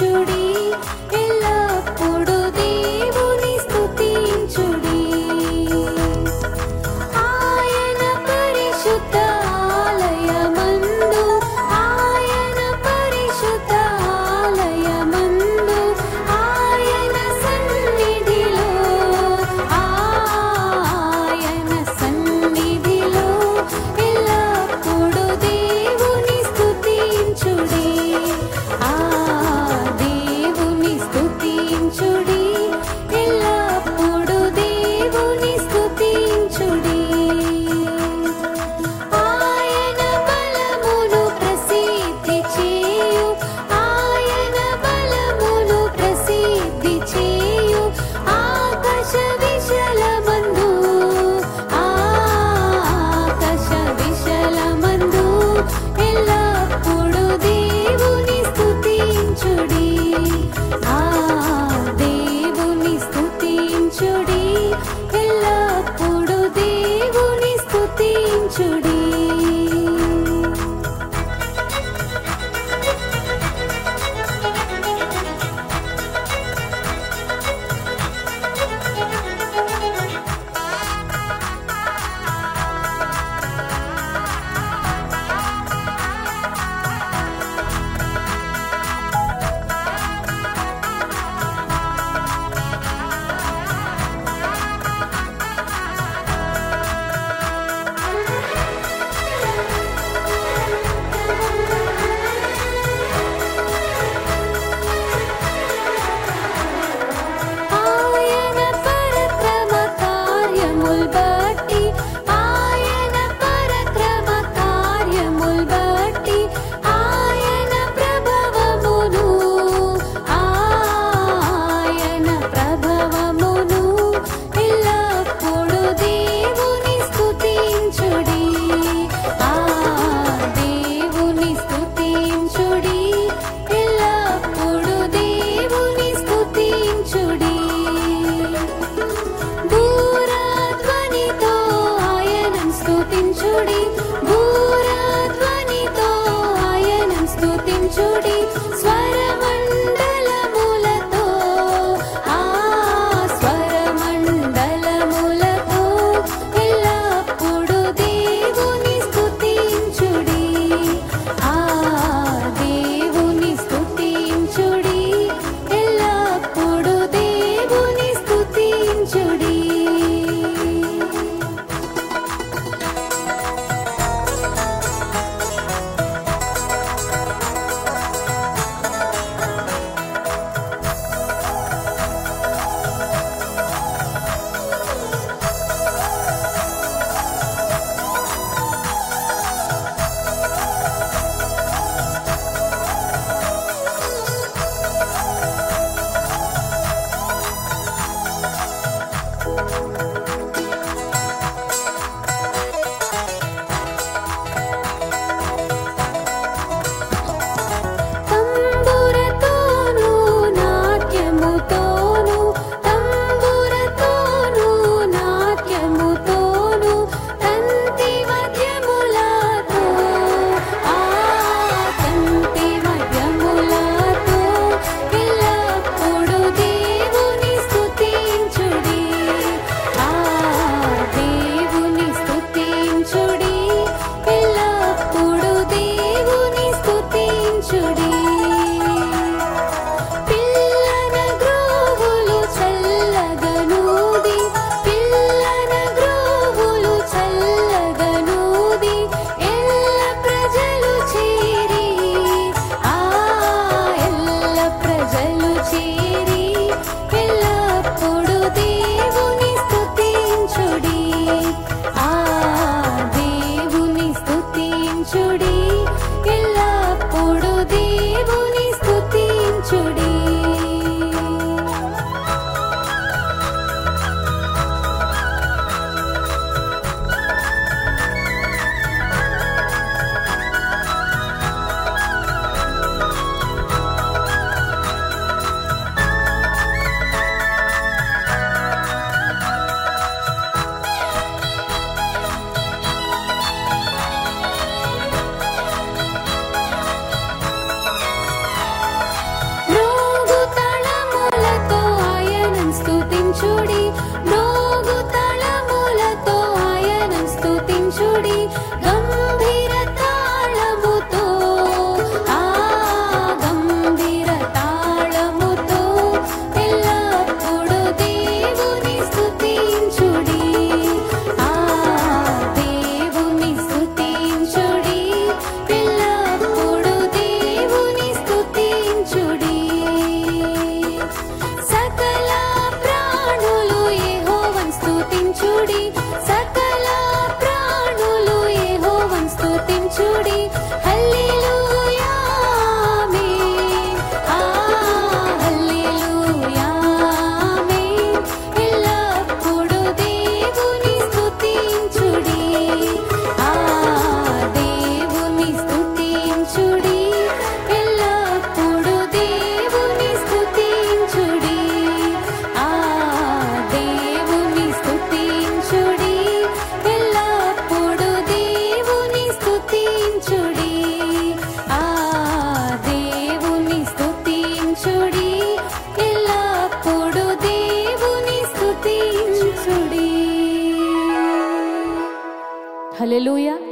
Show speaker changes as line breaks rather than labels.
ചുടി ചുടി Aleluya.